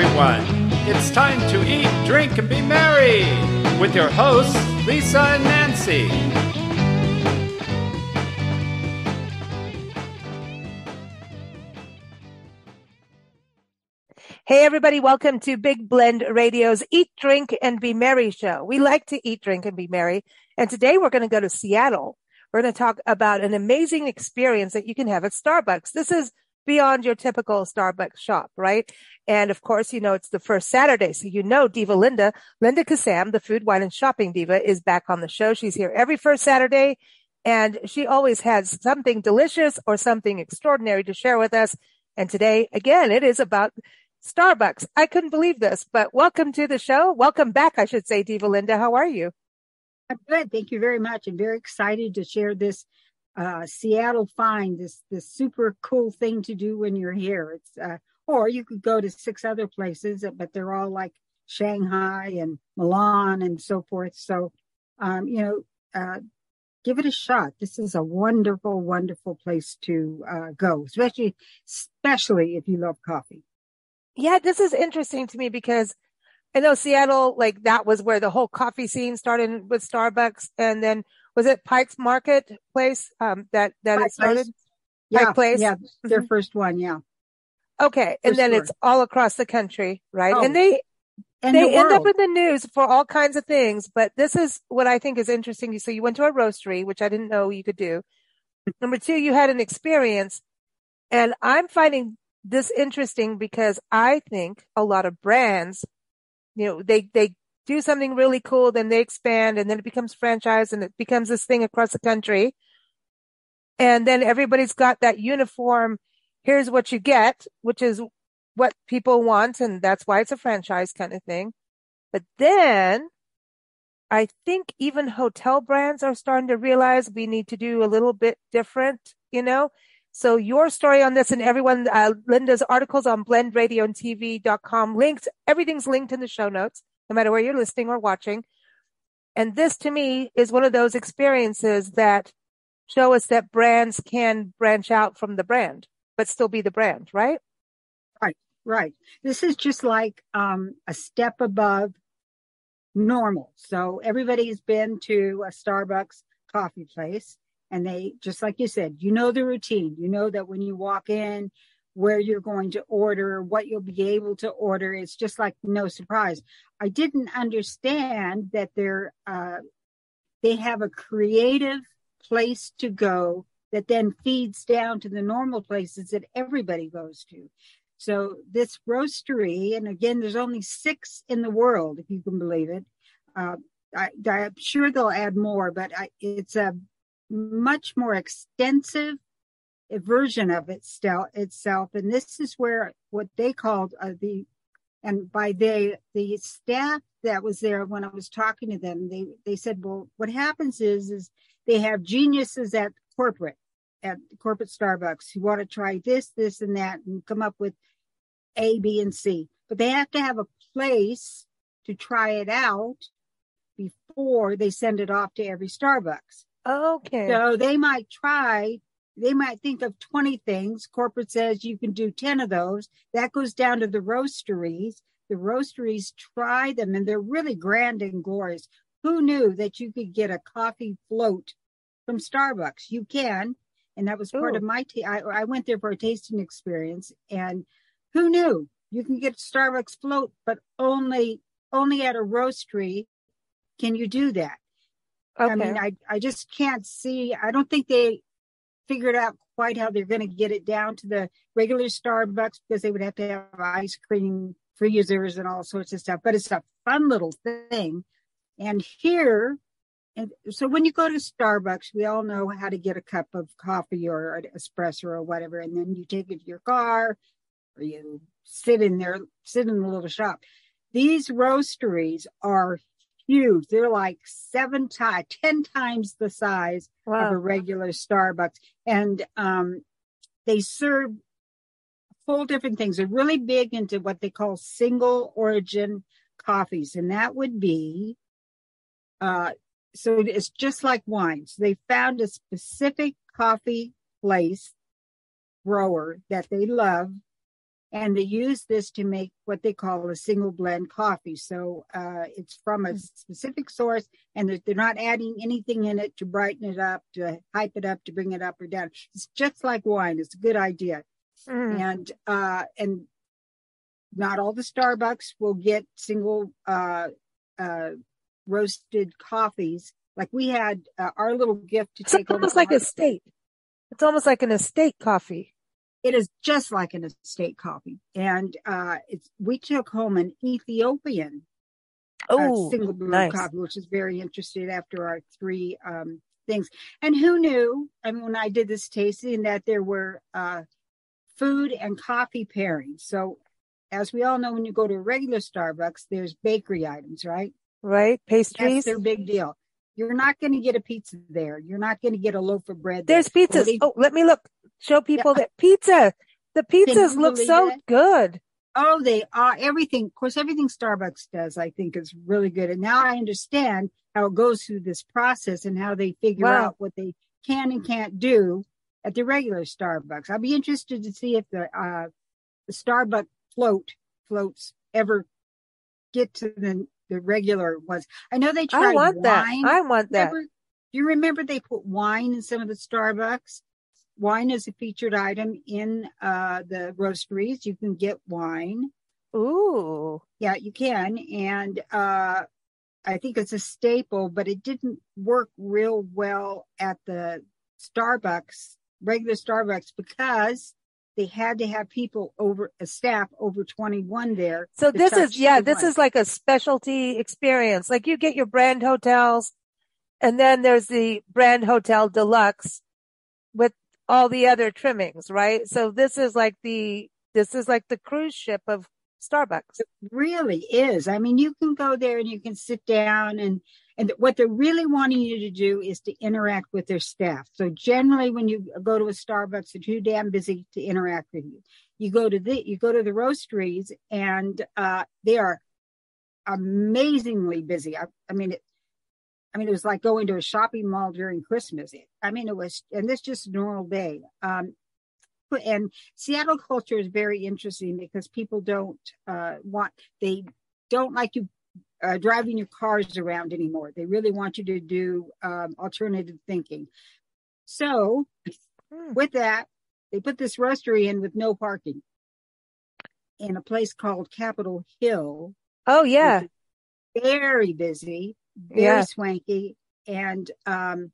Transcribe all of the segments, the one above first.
everyone. It's time to eat, drink, and be merry with your hosts, Lisa and Nancy. Hey, everybody, welcome to Big Blend Radio's Eat, Drink, and Be Merry show. We like to eat, drink, and be merry. And today we're going to go to Seattle. We're going to talk about an amazing experience that you can have at Starbucks. This is beyond your typical Starbucks shop, right? And of course, you know, it's the first Saturday. So you know, Diva Linda, Linda Kissam, the food, wine, and shopping diva is back on the show. She's here every first Saturday and she always has something delicious or something extraordinary to share with us. And today, again, it is about Starbucks. I couldn't believe this, but welcome to the show. Welcome back, I should say, Diva Linda. How are you? I'm good. Thank you very much. I'm very excited to share this uh, Seattle find, this this super cool thing to do when you're here. It's uh, or you could go to six other places, but they're all like Shanghai and Milan and so forth. So, um, you know, uh, give it a shot. This is a wonderful, wonderful place to uh, go, especially especially if you love coffee. Yeah, this is interesting to me because I know Seattle, like that was where the whole coffee scene started with Starbucks, and then was it Pike's Market Place um, that that Pike it started? Place. Yeah, Pike Place. Yeah, their mm-hmm. first one. Yeah. Okay, and then sure. it's all across the country, right? Oh. And they and they the end up in the news for all kinds of things, but this is what I think is interesting. You so you went to a roastery, which I didn't know you could do. Number two, you had an experience, and I'm finding this interesting because I think a lot of brands, you know, they, they do something really cool, then they expand and then it becomes franchise and it becomes this thing across the country. And then everybody's got that uniform. Here's what you get, which is what people want. And that's why it's a franchise kind of thing. But then I think even hotel brands are starting to realize we need to do a little bit different, you know, so your story on this and everyone, uh, Linda's articles on blendradioandtv.com links, everything's linked in the show notes, no matter where you're listening or watching. And this to me is one of those experiences that show us that brands can branch out from the brand, but still be the brand, right? Right, right. This is just like um, a step above normal. So everybody's been to a Starbucks coffee place and they just like you said you know the routine you know that when you walk in where you're going to order what you'll be able to order it's just like no surprise i didn't understand that they're uh, they have a creative place to go that then feeds down to the normal places that everybody goes to so this roastery and again there's only six in the world if you can believe it uh, I, am sure they'll add more, but I, it's a much more extensive version of itself. And this is where what they called uh, the, and by they, the staff that was there when I was talking to them, they, they said, well, what happens is, is they have geniuses at corporate, at corporate Starbucks who want to try this, this, and that and come up with A, B, and C. But they have to have a place to try it out before they send it off to every Starbucks. Okay. So they might try, they might think of 20 things. Corporate says you can do 10 of those. That goes down to the roasteries. The roasteries try them and they're really grand and glorious. Who knew that you could get a coffee float from Starbucks? You can. And that was part Ooh. of my, t- I, I went there for a tasting experience and who knew you can get Starbucks float, but only, only at a roastery can you do that. Okay. I mean, I, I just can't see. I don't think they figured out quite how they're going to get it down to the regular Starbucks because they would have to have ice cream freezers and all sorts of stuff. But it's a fun little thing. And here, so when you go to Starbucks, we all know how to get a cup of coffee or an espresso or whatever, and then you take it to your car or you sit in there, sit in the little shop. These roasteries are huge. They're like seven times, 10 times the size wow. of a regular Starbucks. And um, they serve full different things. They're really big into what they call single origin coffees. And that would be, uh, so it's just like wine. So they found a specific coffee place grower that they love and they use this to make what they call a single blend coffee. So uh, it's from a specific source, and they're, they're, not adding anything in it to brighten it up, to hype it up, to bring it up or down. It's just like wine. It's a good idea, mm. and uh, and not all the Starbucks will get single uh, uh roasted coffees. Like we had uh, our little gift to it's take. It's almost like a state. It's almost like an estate coffee. It is just like an estate coffee, and uh, it's we took home an Ethiopian oh, uh, single brew nice. coffee, which is very interesting after our three um, things. And who knew? I mean, when I did this tasting, that there were uh, food and coffee pairings. So, as we all know, when you go to a regular Starbucks, there's bakery items, right? Right, pastries. That's their big deal. You're not going to get a pizza there. You're not going to get a loaf of bread. There's there. pizzas. Oh, let me look. Show people yeah. that pizza. The pizzas look so it? good. Oh, they are everything. Of course, everything Starbucks does, I think, is really good. And now I understand how it goes through this process and how they figure wow. out what they can and can't do at the regular Starbucks. I'll be interested to see if the uh, the Starbucks float floats ever get to the the regular ones. I know they tried. I want wine. that. I want that. Remember, do you remember they put wine in some of the Starbucks? Wine is a featured item in uh, the roasteries. You can get wine. Ooh. Yeah, you can. And uh, I think it's a staple, but it didn't work real well at the Starbucks, regular Starbucks, because they had to have people over a staff over 21 there. So this is, yeah, this is like a specialty experience. Like you get your brand hotels and then there's the brand hotel deluxe with all the other trimmings, right? So this is like the, this is like the cruise ship of Starbucks. It really is. I mean, you can go there and you can sit down and and what they're really wanting you to do is to interact with their staff. So generally, when you go to a Starbucks, they're too damn busy to interact with you. You go to the you go to the roasteries, and uh, they are amazingly busy. I, I mean, it, I mean, it was like going to a shopping mall during Christmas. I mean, it was, and this just a normal day. Um, and Seattle culture is very interesting because people don't uh, want they don't like you uh, driving your cars around anymore. They really want you to do um, alternative thinking. So, hmm. with that, they put this roastery in with no parking in a place called Capitol Hill. Oh yeah, very busy, very yeah. swanky, and um,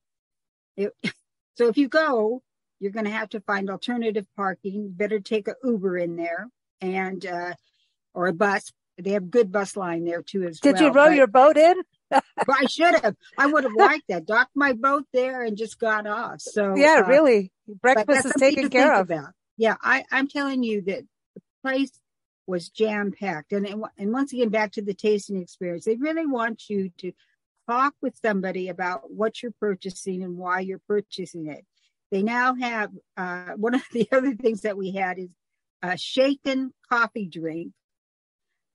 it, so if you go, you're going to have to find alternative parking. Better take a Uber in there and uh, or a bus they have good bus line there too as Did well. you row but, your boat in? I should have. I would have liked that. Docked my boat there and just got off. So yeah, uh, really, breakfast is taken care of. About. Yeah, I, I'm telling you that the place was jam packed, and and once again back to the tasting experience. They really want you to talk with somebody about what you're purchasing and why you're purchasing it. They now have uh, one of the other things that we had is a shaken coffee drink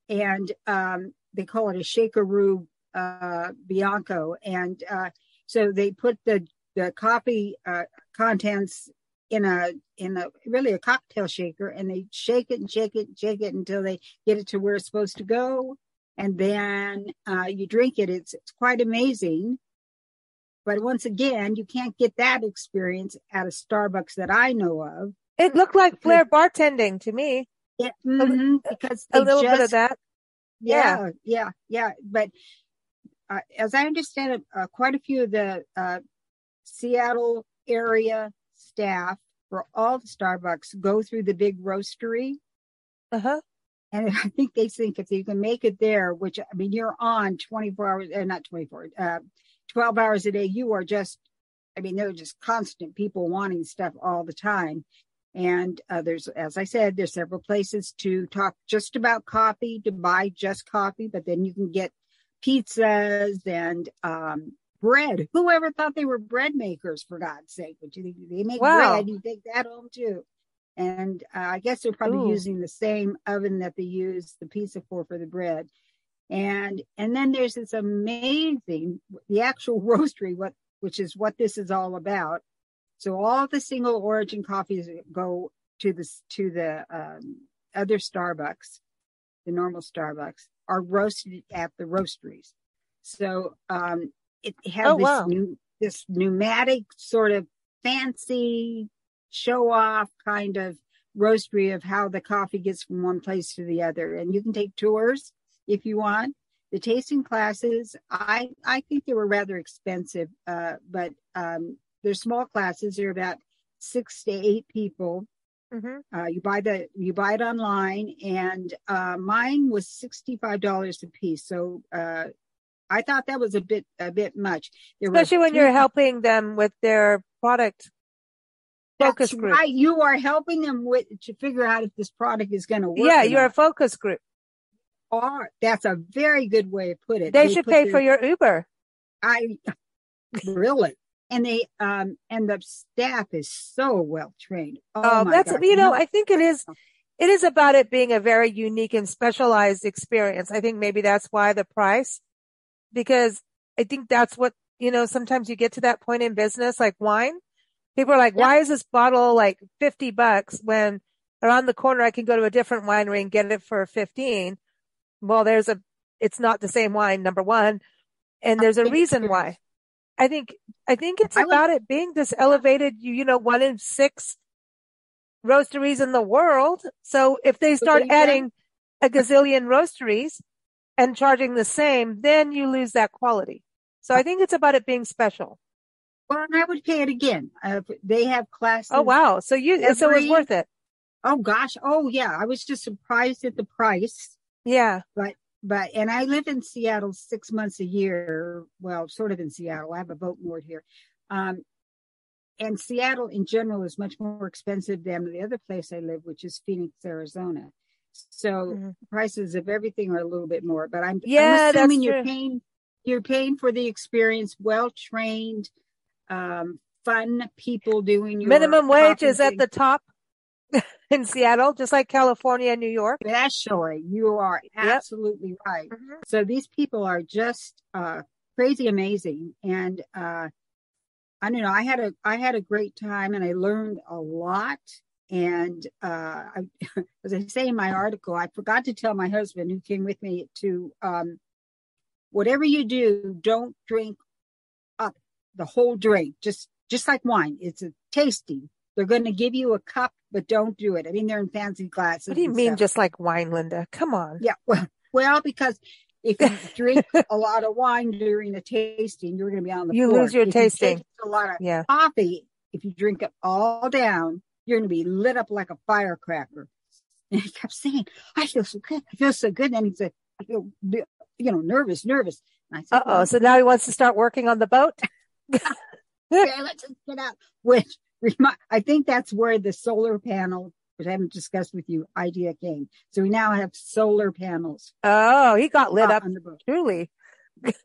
and um, they call it a shakerato uh, bianco. And uh, so they put the the coffee uh, contents in a in a really a cocktail shaker, and they shake it and shake it and shake it until they get it to where it's supposed to go, and then uh, you drink it. It's it's quite amazing. But once again, you can't get that experience at a Starbucks that I know of. It looked like flair bartending to me. Yeah, mm-hmm, because a little just, bit of that. Yeah, yeah, yeah. yeah. But uh, as I understand it, uh, quite a few of the uh, Seattle area staff for all the Starbucks go through the big roastery. Uh huh. And I think they think if you can make it there, which I mean, you're on 24 hours, uh, not 24, uh, 12 hours a day. You are just, I mean, they're just constant people wanting stuff all the time. And uh, there's, as I said, there's several places to talk just about coffee, to buy just coffee, but then you can get pizzas and um, bread. Whoever thought they were bread makers, for God's sake? But you think they make wow. bread, you take that home too. And uh, I guess they're probably Ooh. using the same oven that they use the pizza for for the bread. And and then there's this amazing the actual roastery, what which is what this is all about. So all the single origin coffees go to the to the um, other Starbucks, the normal Starbucks, are roasted at the roasteries. So um, it has oh, this wow. new this pneumatic sort of fancy show off kind of roastery of how the coffee gets from one place to the other. And you can take tours if you want. The tasting classes, I I think they were rather expensive, uh, but um, they're small classes. They're about six to eight people. Mm-hmm. Uh, you buy the you buy it online, and uh, mine was sixty five dollars a piece. So uh, I thought that was a bit a bit much. There Especially when you're helping them with their product focus That's group. Right, you are helping them with to figure out if this product is going to work. Yeah, you're not. a focus group. Are that's a very good way to put it. They, they should pay their, for your Uber. I really and they um and the staff is so well trained. Oh, oh that's God. you know I think it is it is about it being a very unique and specialized experience. I think maybe that's why the price because I think that's what you know sometimes you get to that point in business like wine. People are like, yeah. why is this bottle like 50 bucks when around the corner I can go to a different winery and get it for 15? Well, there's a, it's not the same wine, number one. And there's a reason why. I think, I think it's about it being this elevated, you, you know, one in six roasteries in the world. So if they start adding a gazillion roasteries and charging the same, then you lose that quality. So I think it's about it being special. Well, and I would pay it again. Uh, they have classes. Oh wow! So you every, so it was worth it. Oh gosh! Oh yeah! I was just surprised at the price. Yeah. But but and I live in Seattle six months a year. Well, sort of in Seattle. I have a boat moored here. Um, and Seattle in general is much more expensive than the other place I live, which is Phoenix, Arizona. So mm-hmm. prices of everything are a little bit more. But I'm, yeah, I'm assuming you're paying you're paying for the experience, well trained um, fun people doing your minimum wage is at the top in Seattle, just like California and New York. Actually, you are absolutely yep. right. Mm-hmm. So these people are just uh, crazy amazing, and uh, I don't know. I had a I had a great time, and I learned a lot. And uh, I, as I say in my article, I forgot to tell my husband who came with me to um, whatever you do, don't drink up the whole drink, just just like wine. It's a tasting. They're going to give you a cup, but don't do it. I mean, they're in fancy glasses. What do you mean, stuff. just like wine, Linda? Come on. Yeah, well, well, because if you drink a lot of wine during a tasting, you're going to be on the you floor. lose your if tasting. You a lot of yeah. coffee. If you drink it all down, you're going to be lit up like a firecracker. And he kept saying, "I feel so good. I feel so good." And he said, "I feel, you know, nervous, nervous." And I said, "Uh oh." So now he wants to start working on the boat. okay, let's just get out. Which I think that's where the solar panel, which I haven't discussed with you, idea came. So we now have solar panels. Oh, he got lit up on the boat. Truly.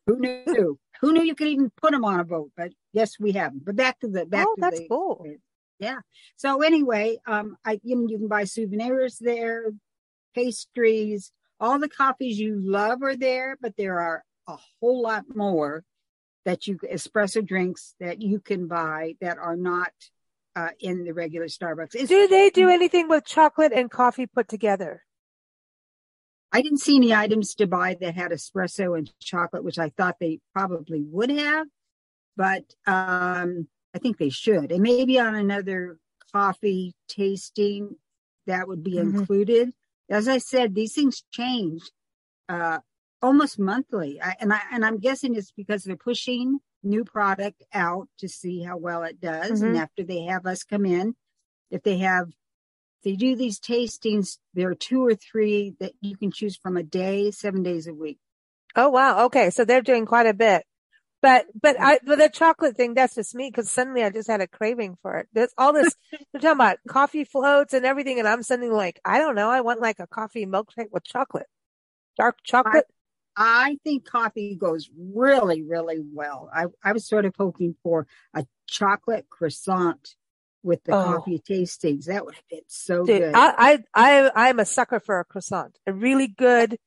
Who knew? Who knew you could even put them on a boat? But yes, we have. But back to the back oh, to that's the, cool. Yeah. So anyway, um, I you, know, you can buy souvenirs there, pastries, all the coffees you love are there, but there are a whole lot more that you espresso drinks that you can buy that are not uh, in the regular Starbucks. It's, do they do anything with chocolate and coffee put together? I didn't see any items to buy that had espresso and chocolate, which I thought they probably would have, but um, I think they should. And maybe on another coffee tasting, that would be mm-hmm. included. As I said, these things change uh, almost monthly. I, and I and I'm guessing it's because they're pushing new product out to see how well it does. Mm-hmm. And after they have us come in, if they have they do these tastings, there are two or three that you can choose from a day, seven days a week. Oh wow. Okay. So they're doing quite a bit. But but I but the chocolate thing, that's just me because suddenly I just had a craving for it. There's all this they're talking about coffee floats and everything, and I'm suddenly like, I don't know, I want like a coffee milkshake with chocolate. Dark chocolate. I think coffee goes really, really well. I, I was sort of hoping for a chocolate croissant with the oh. coffee tastings. That would have been so Dude, good. I, I, I, am a sucker for a croissant. A really good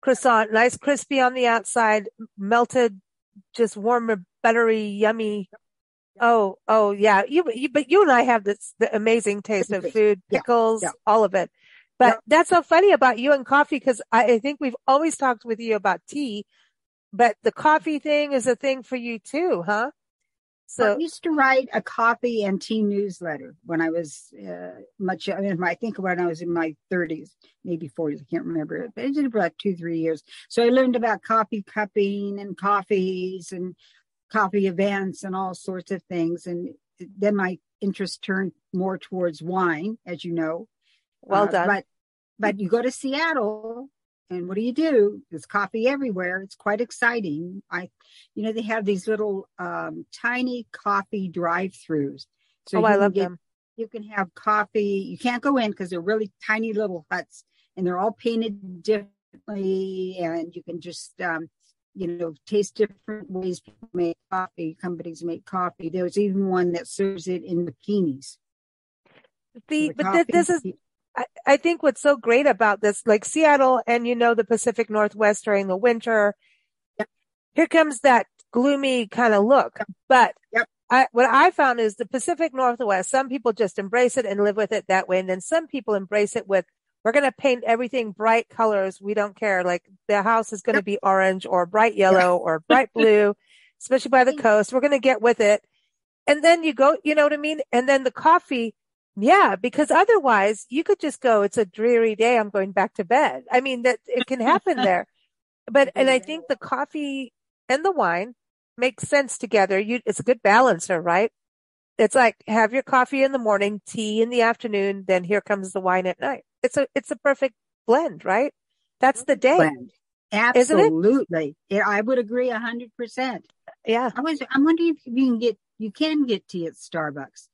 croissant, nice crispy on the outside, melted, just warm, buttery, yummy. Oh, oh yeah. You, you, but you and I have this, the amazing taste of food, pickles, yeah, yeah. all of it. But yep. that's so funny about you and coffee because I, I think we've always talked with you about tea, but the coffee thing is a thing for you too, huh? So I used to write a coffee and tea newsletter when I was uh, much. I mean, I think when I was in my 30s, maybe 40s. I can't remember it, but it did about two, three years. So I learned about coffee cupping and coffees and coffee events and all sorts of things. And then my interest turned more towards wine, as you know. Well uh, done. But but you go to Seattle and what do you do? There's coffee everywhere. It's quite exciting. I, you know, they have these little um, tiny coffee drive-throughs. So oh, I love get, them. You can have coffee. You can't go in because they're really tiny little huts, and they're all painted differently. And you can just, um, you know, taste different ways people make coffee. Companies make coffee. There's even one that serves it in bikinis. The, the but th- this is I think what's so great about this, like Seattle and you know the Pacific Northwest during the winter, yep. here comes that gloomy kind of look. Yep. But yep. I, what I found is the Pacific Northwest, some people just embrace it and live with it that way. And then some people embrace it with, we're going to paint everything bright colors. We don't care. Like the house is going to be orange or bright yellow or bright blue, especially by the mm. coast. We're going to get with it. And then you go, you know what I mean? And then the coffee, yeah, because otherwise you could just go, it's a dreary day. I'm going back to bed. I mean, that it can happen there. But, and I think the coffee and the wine make sense together. You, it's a good balancer, right? It's like have your coffee in the morning, tea in the afternoon, then here comes the wine at night. It's a, it's a perfect blend, right? That's the day. Blend. Absolutely. It? I would agree a hundred percent. Yeah. I was, I'm wondering if you can get, you can get tea at Starbucks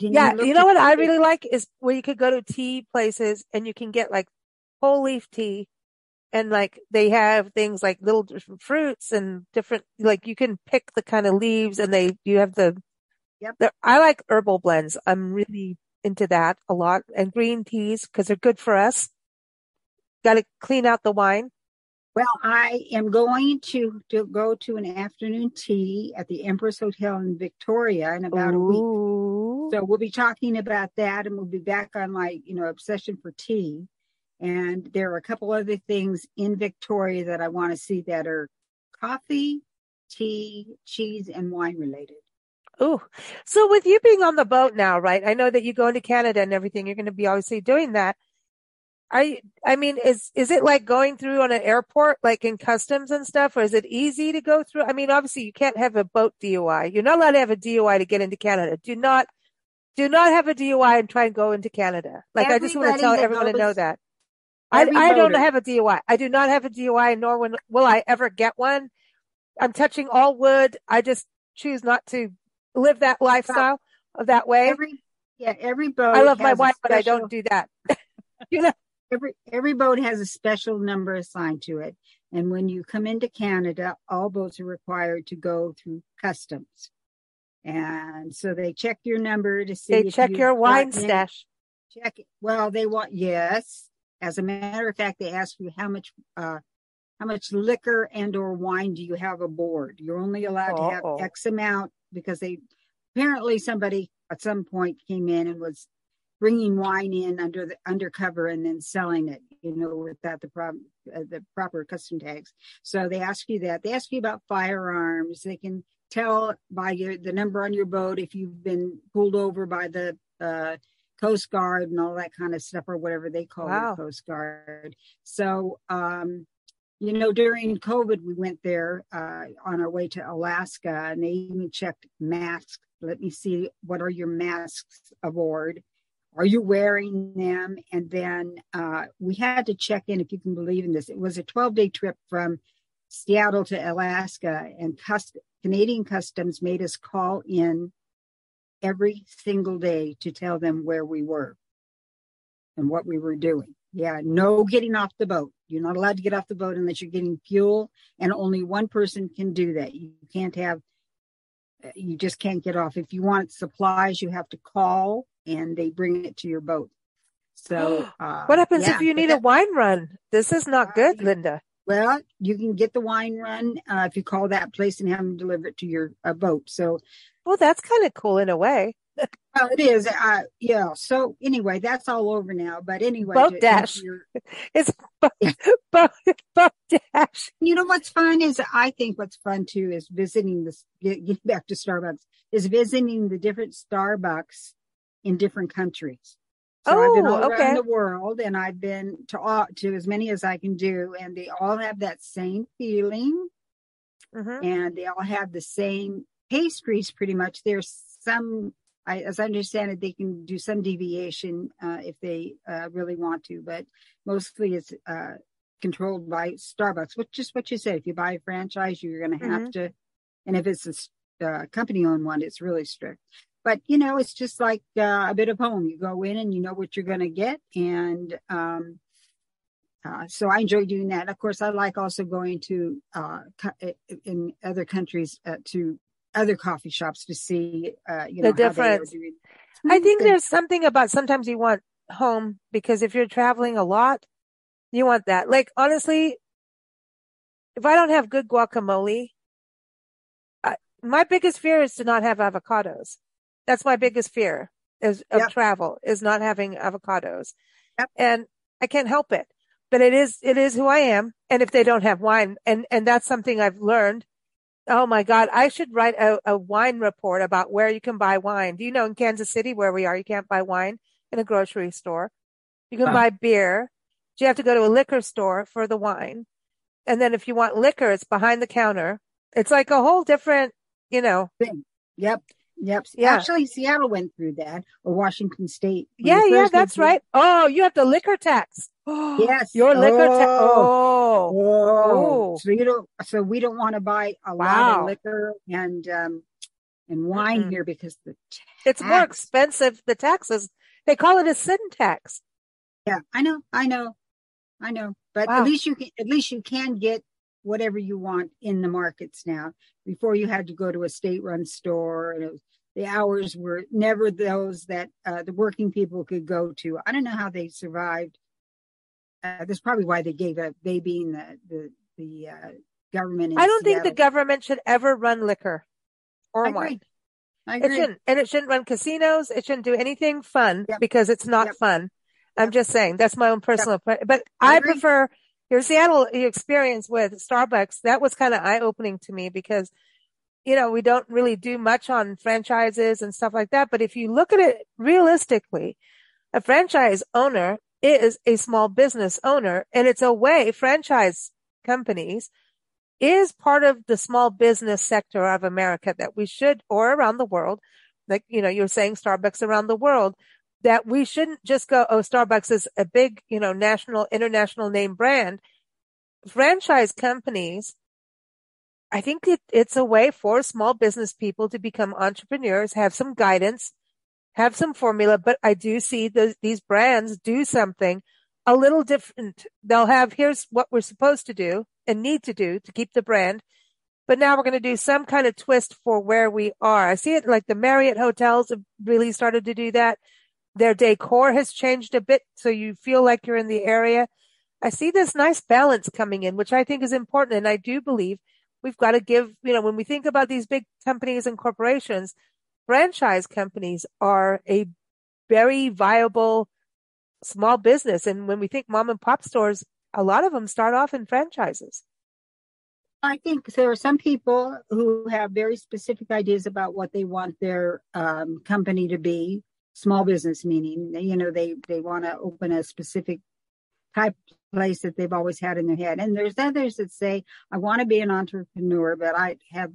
yeah, you know what I really like is where you could go to tea places and you can get like whole leaf tea and like they have things like little different fruits and different like you can pick the kind of leaves and they you have the yep I like herbal blends. I'm really into that a lot and green teas because they're good for us. Got to clean out the wine. Well, I am going to, to go to an afternoon tea at the Empress Hotel in Victoria in about Ooh. a week. So we'll be talking about that and we'll be back on my, you know, obsession for tea. And there are a couple other things in Victoria that I want to see that are coffee, tea, cheese, and wine related. Oh, so with you being on the boat now, right? I know that you go into Canada and everything. You're going to be obviously doing that. I I mean, is is it like going through on an airport, like in customs and stuff, or is it easy to go through? I mean, obviously you can't have a boat DUI. You're not allowed to have a DUI to get into Canada. Do not do not have a DUI and try and go into Canada. Like Everybody I just want to tell everyone to know that. I, I don't have a DUI. I do not have a DUI, nor will, will I ever get one. I'm touching all wood. I just choose not to live that lifestyle of that way. Every, yeah, every boat. I love my wife, special... but I don't do that. you know every every boat has a special number assigned to it. And when you come into canada all boats are required to go through customs. And so they check your number to see they check your wine stash. Check it. well they want yes. As a matter of fact they ask you how much uh how much liquor and or wine do you have aboard? You're only allowed Uh-oh. to have x amount because they apparently somebody at some point came in and was bringing wine in under the undercover and then selling it you know without the proper uh, the proper custom tags. So they ask you that. They ask you about firearms. They can tell by your the number on your boat if you've been pulled over by the uh, coast guard and all that kind of stuff or whatever they call wow. it coast guard. So um you know during covid we went there uh, on our way to alaska and they even checked masks. Let me see what are your masks aboard are you wearing them? And then uh, we had to check in, if you can believe in this. It was a 12 day trip from Seattle to Alaska, and cust- Canadian Customs made us call in every single day to tell them where we were and what we were doing. Yeah, no getting off the boat. You're not allowed to get off the boat unless you're getting fuel, and only one person can do that. You can't have, you just can't get off. If you want supplies, you have to call and they bring it to your boat. So, uh, what happens yeah, if you need that, a wine run? This is not good, Linda. Well, you can get the wine run uh, if you call that place and have them deliver it to your uh, boat. So, well, that's kind of cool in a way. well, it is. Uh, yeah. So anyway, that's all over now. But anyway, boat dash. It's boat, boat, boat dash. You know what's fun is I think what's fun too is visiting this. Getting back to Starbucks is visiting the different Starbucks in different countries. So oh, I've been all okay. around the world, and I've been to all to as many as I can do, and they all have that same feeling, mm-hmm. and they all have the same pastries. Pretty much, there's some I, as I understand it, they can do some deviation uh, if they uh, really want to, but mostly it's uh, controlled by Starbucks, which is what you said. If you buy a franchise, you're going to have mm-hmm. to, and if it's a uh, company-owned one, it's really strict. But you know, it's just like uh, a bit of home. You go in and you know what you're going to get, and um, uh, so I enjoy doing that. Of course, I like also going to in other countries to other coffee shops to see, uh, you know, the difference. I think there's something about sometimes you want home because if you're traveling a lot, you want that. Like honestly, if I don't have good guacamole, I, my biggest fear is to not have avocados. That's my biggest fear is of yep. travel is not having avocados. Yep. And I can't help it, but it is, it is who I am. And if they don't have wine and, and that's something I've learned Oh my God. I should write a, a, wine report about where you can buy wine. Do you know in Kansas City where we are, you can't buy wine in a grocery store. You can buy beer. You have to go to a liquor store for the wine. And then if you want liquor, it's behind the counter. It's like a whole different, you know. Thing. Yep. Yep. Yeah. Actually, Seattle went through that, or Washington State. Yeah, yeah, that's right. Oh, you have the liquor tax. yes, your liquor tax. Oh. oh. oh, So you don't. So we don't want to buy a wow. lot of liquor and um and wine mm-hmm. here because the tax. it's more expensive. The taxes. They call it a sin tax. Yeah, I know. I know. I know. But wow. at least you can. At least you can get whatever you want in the markets now. Before you had to go to a state-run store, and was, the hours were never those that uh, the working people could go to. I don't know how they survived. Uh, that's probably why they gave up. They being the the the uh, government. I don't Seattle. think the government should ever run liquor or I wine. I agree. It shouldn't, and it shouldn't run casinos. It shouldn't do anything fun yep. because it's not yep. fun. I'm just saying that's my own personal, yep. but I, I prefer your Seattle experience with Starbucks, that was kind of eye opening to me because, you know, we don't really do much on franchises and stuff like that. But if you look at it realistically, a franchise owner is a small business owner and it's a way franchise companies is part of the small business sector of America that we should, or around the world, like, you know, you're saying Starbucks around the world, that we shouldn't just go, oh, Starbucks is a big, you know, national, international name brand. Franchise companies, I think it, it's a way for small business people to become entrepreneurs, have some guidance, have some formula, but I do see the, these brands do something a little different. They'll have, here's what we're supposed to do and need to do to keep the brand. But now we're going to do some kind of twist for where we are. I see it like the Marriott hotels have really started to do that. Their decor has changed a bit, so you feel like you're in the area. I see this nice balance coming in, which I think is important. And I do believe we've got to give, you know, when we think about these big companies and corporations, franchise companies are a very viable small business. And when we think mom and pop stores, a lot of them start off in franchises. I think there are some people who have very specific ideas about what they want their um, company to be small business meaning you know they they want to open a specific type place that they've always had in their head. And there's others that say i want to be an entrepreneur but i have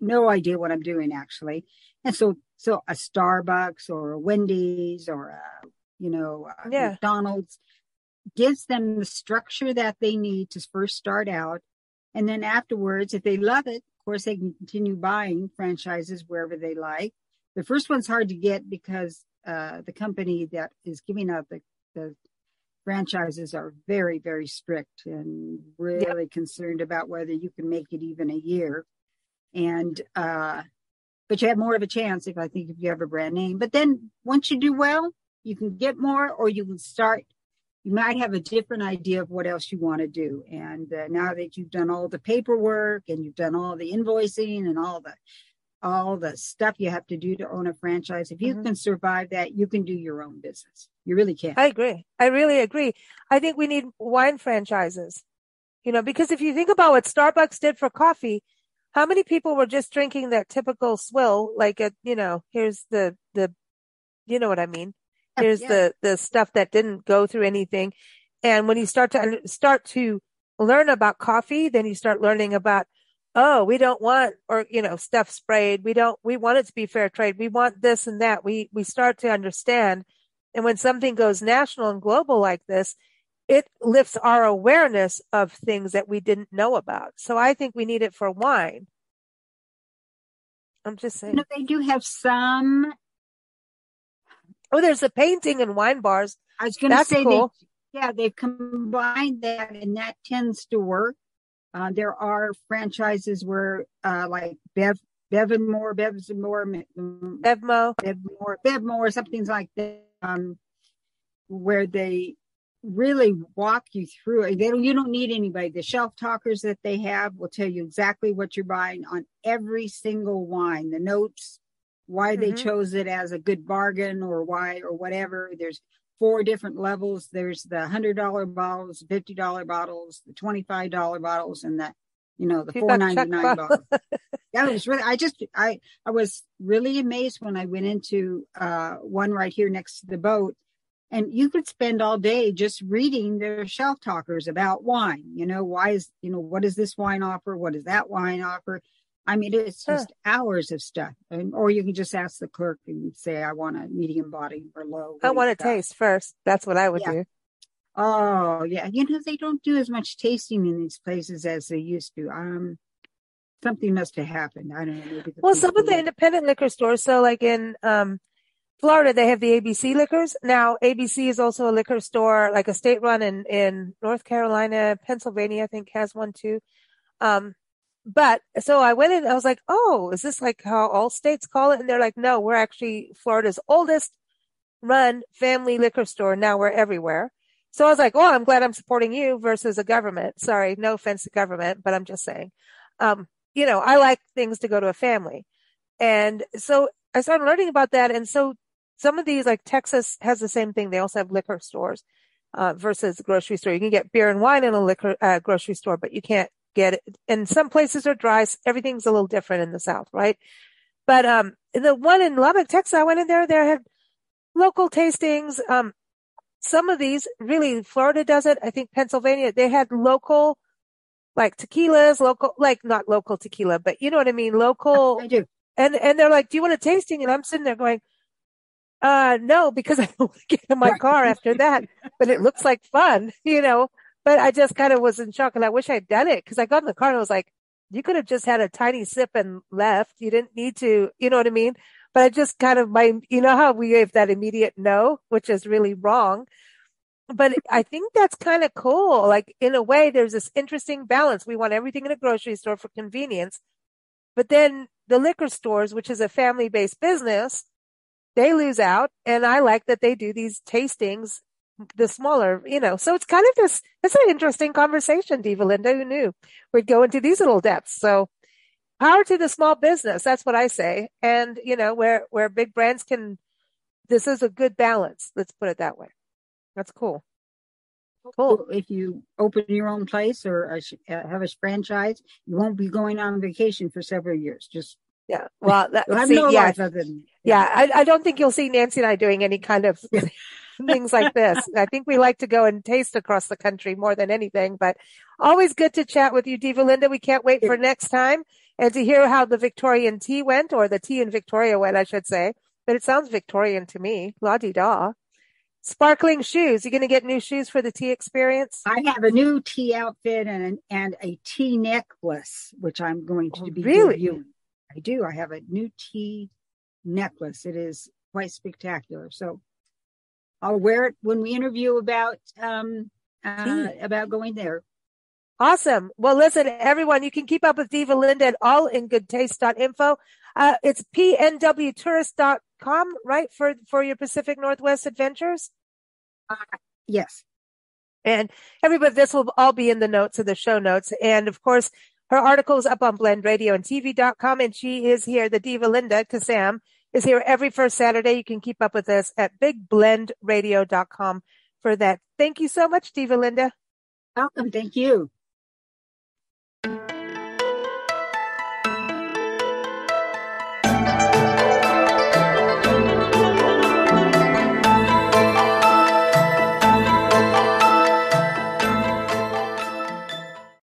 no idea what i'm doing actually. And so so a starbucks or a wendy's or a you know a yeah. mcdonald's gives them the structure that they need to first start out. And then afterwards if they love it of course they can continue buying franchises wherever they like the first one's hard to get because uh, the company that is giving out the, the franchises are very, very strict and really concerned about whether you can make it even a year. And, uh, but you have more of a chance if I think if you have a brand name. But then once you do well, you can get more or you can start. You might have a different idea of what else you want to do. And uh, now that you've done all the paperwork and you've done all the invoicing and all the all the stuff you have to do to own a franchise. If you mm-hmm. can survive that, you can do your own business. You really can. I agree. I really agree. I think we need wine franchises. You know, because if you think about what Starbucks did for coffee, how many people were just drinking that typical swill, like a, you know, here's the, the, you know what I mean? Here's yeah. the, the stuff that didn't go through anything. And when you start to start to learn about coffee, then you start learning about, oh, we don't want, or, you know, stuff sprayed. We don't, we want it to be fair trade. We want this and that. We, we start to understand. And when something goes national and global like this, it lifts our awareness of things that we didn't know about. So I think we need it for wine. I'm just saying. You know, they do have some. Oh, there's a painting in wine bars. I was going to say, cool. they, yeah, they've combined that, and that tends to work. Uh, there are franchises where, uh, like Bev, Bevmore, Bevmore, Bevmo, Bevmore, Bevmore, something like that, um, where they really walk you through it. They don't, you don't need anybody. The shelf talkers that they have will tell you exactly what you're buying on every single wine, the notes, why mm-hmm. they chose it as a good bargain or why or whatever. There's four different levels. There's the hundred dollar bottles, fifty dollar bottles, the twenty five dollar bottles, and that you know the four ninety nine bottles. that was really. I just I I was really amazed when I went into uh, one right here next to the boat and you could spend all day just reading their shelf talkers about wine you know why is you know what does this wine offer what does that wine offer i mean it's just huh. hours of stuff and, or you can just ask the clerk and say i want a medium body or low i want to taste first that's what i would yeah. do oh yeah you know they don't do as much tasting in these places as they used to um something must have happened i don't know well some of the independent liquor stores so like in um Florida, they have the ABC liquors. Now, ABC is also a liquor store, like a state run in, in North Carolina, Pennsylvania, I think has one too. Um, but so I went in, I was like, oh, is this like how all states call it? And they're like, no, we're actually Florida's oldest run family liquor store. Now we're everywhere. So I was like, oh, I'm glad I'm supporting you versus a government. Sorry, no offense to government, but I'm just saying, um, you know, I like things to go to a family. And so I started learning about that. And so some of these, like Texas has the same thing. They also have liquor stores, uh, versus grocery store. You can get beer and wine in a liquor, uh, grocery store, but you can't get it. And some places are dry. Everything's a little different in the South, right? But, um, the one in Lubbock, Texas, I went in there, there had local tastings. Um, some of these really, Florida does it. I think Pennsylvania, they had local, like tequilas, local, like not local tequila, but you know what I mean? Local. I do. And, and they're like, do you want a tasting? And I'm sitting there going, uh, no, because I don't get in my car after that, but it looks like fun, you know, but I just kind of was in shock and I wish I'd done it because I got in the car and I was like, you could have just had a tiny sip and left. You didn't need to, you know what I mean? But I just kind of my, you know how we gave that immediate no, which is really wrong. But I think that's kind of cool. Like in a way, there's this interesting balance. We want everything in a grocery store for convenience, but then the liquor stores, which is a family based business, they lose out. And I like that they do these tastings, the smaller, you know, so it's kind of this, it's an interesting conversation, Diva Linda, who knew we'd go into these little depths. So power to the small business. That's what I say. And, you know, where, where big brands can, this is a good balance. Let's put it that way. That's cool. Cool. If you open your own place or a, uh, have a franchise, you won't be going on vacation for several years. Just yeah. Well, that, see, no yeah, than, yeah. yeah. I, I don't think you'll see Nancy and I doing any kind of things like this. I think we like to go and taste across the country more than anything, but always good to chat with you, Diva Linda. We can't wait for next time and to hear how the Victorian tea went or the tea in Victoria went, I should say. But it sounds Victorian to me. La di da. Sparkling shoes. You going to get new shoes for the tea experience? I have a new tea outfit and and a tea necklace, which I'm going to oh, be really? reviewing. I do. I have a new tea necklace. It is quite spectacular. So I'll wear it when we interview about um uh, about going there. Awesome. Well, listen, everyone, you can keep up with Diva Linda at allingoodtaste.info. Uh, it's pnwtourist.com, right? For, for your Pacific Northwest adventures? Uh, yes. And everybody, this will all be in the notes of the show notes. And of course, Her article is up on blendradioandtv.com and she is here. The diva Linda Kissam is here every first Saturday. You can keep up with us at bigblendradio.com for that. Thank you so much, diva Linda. Welcome. Thank you.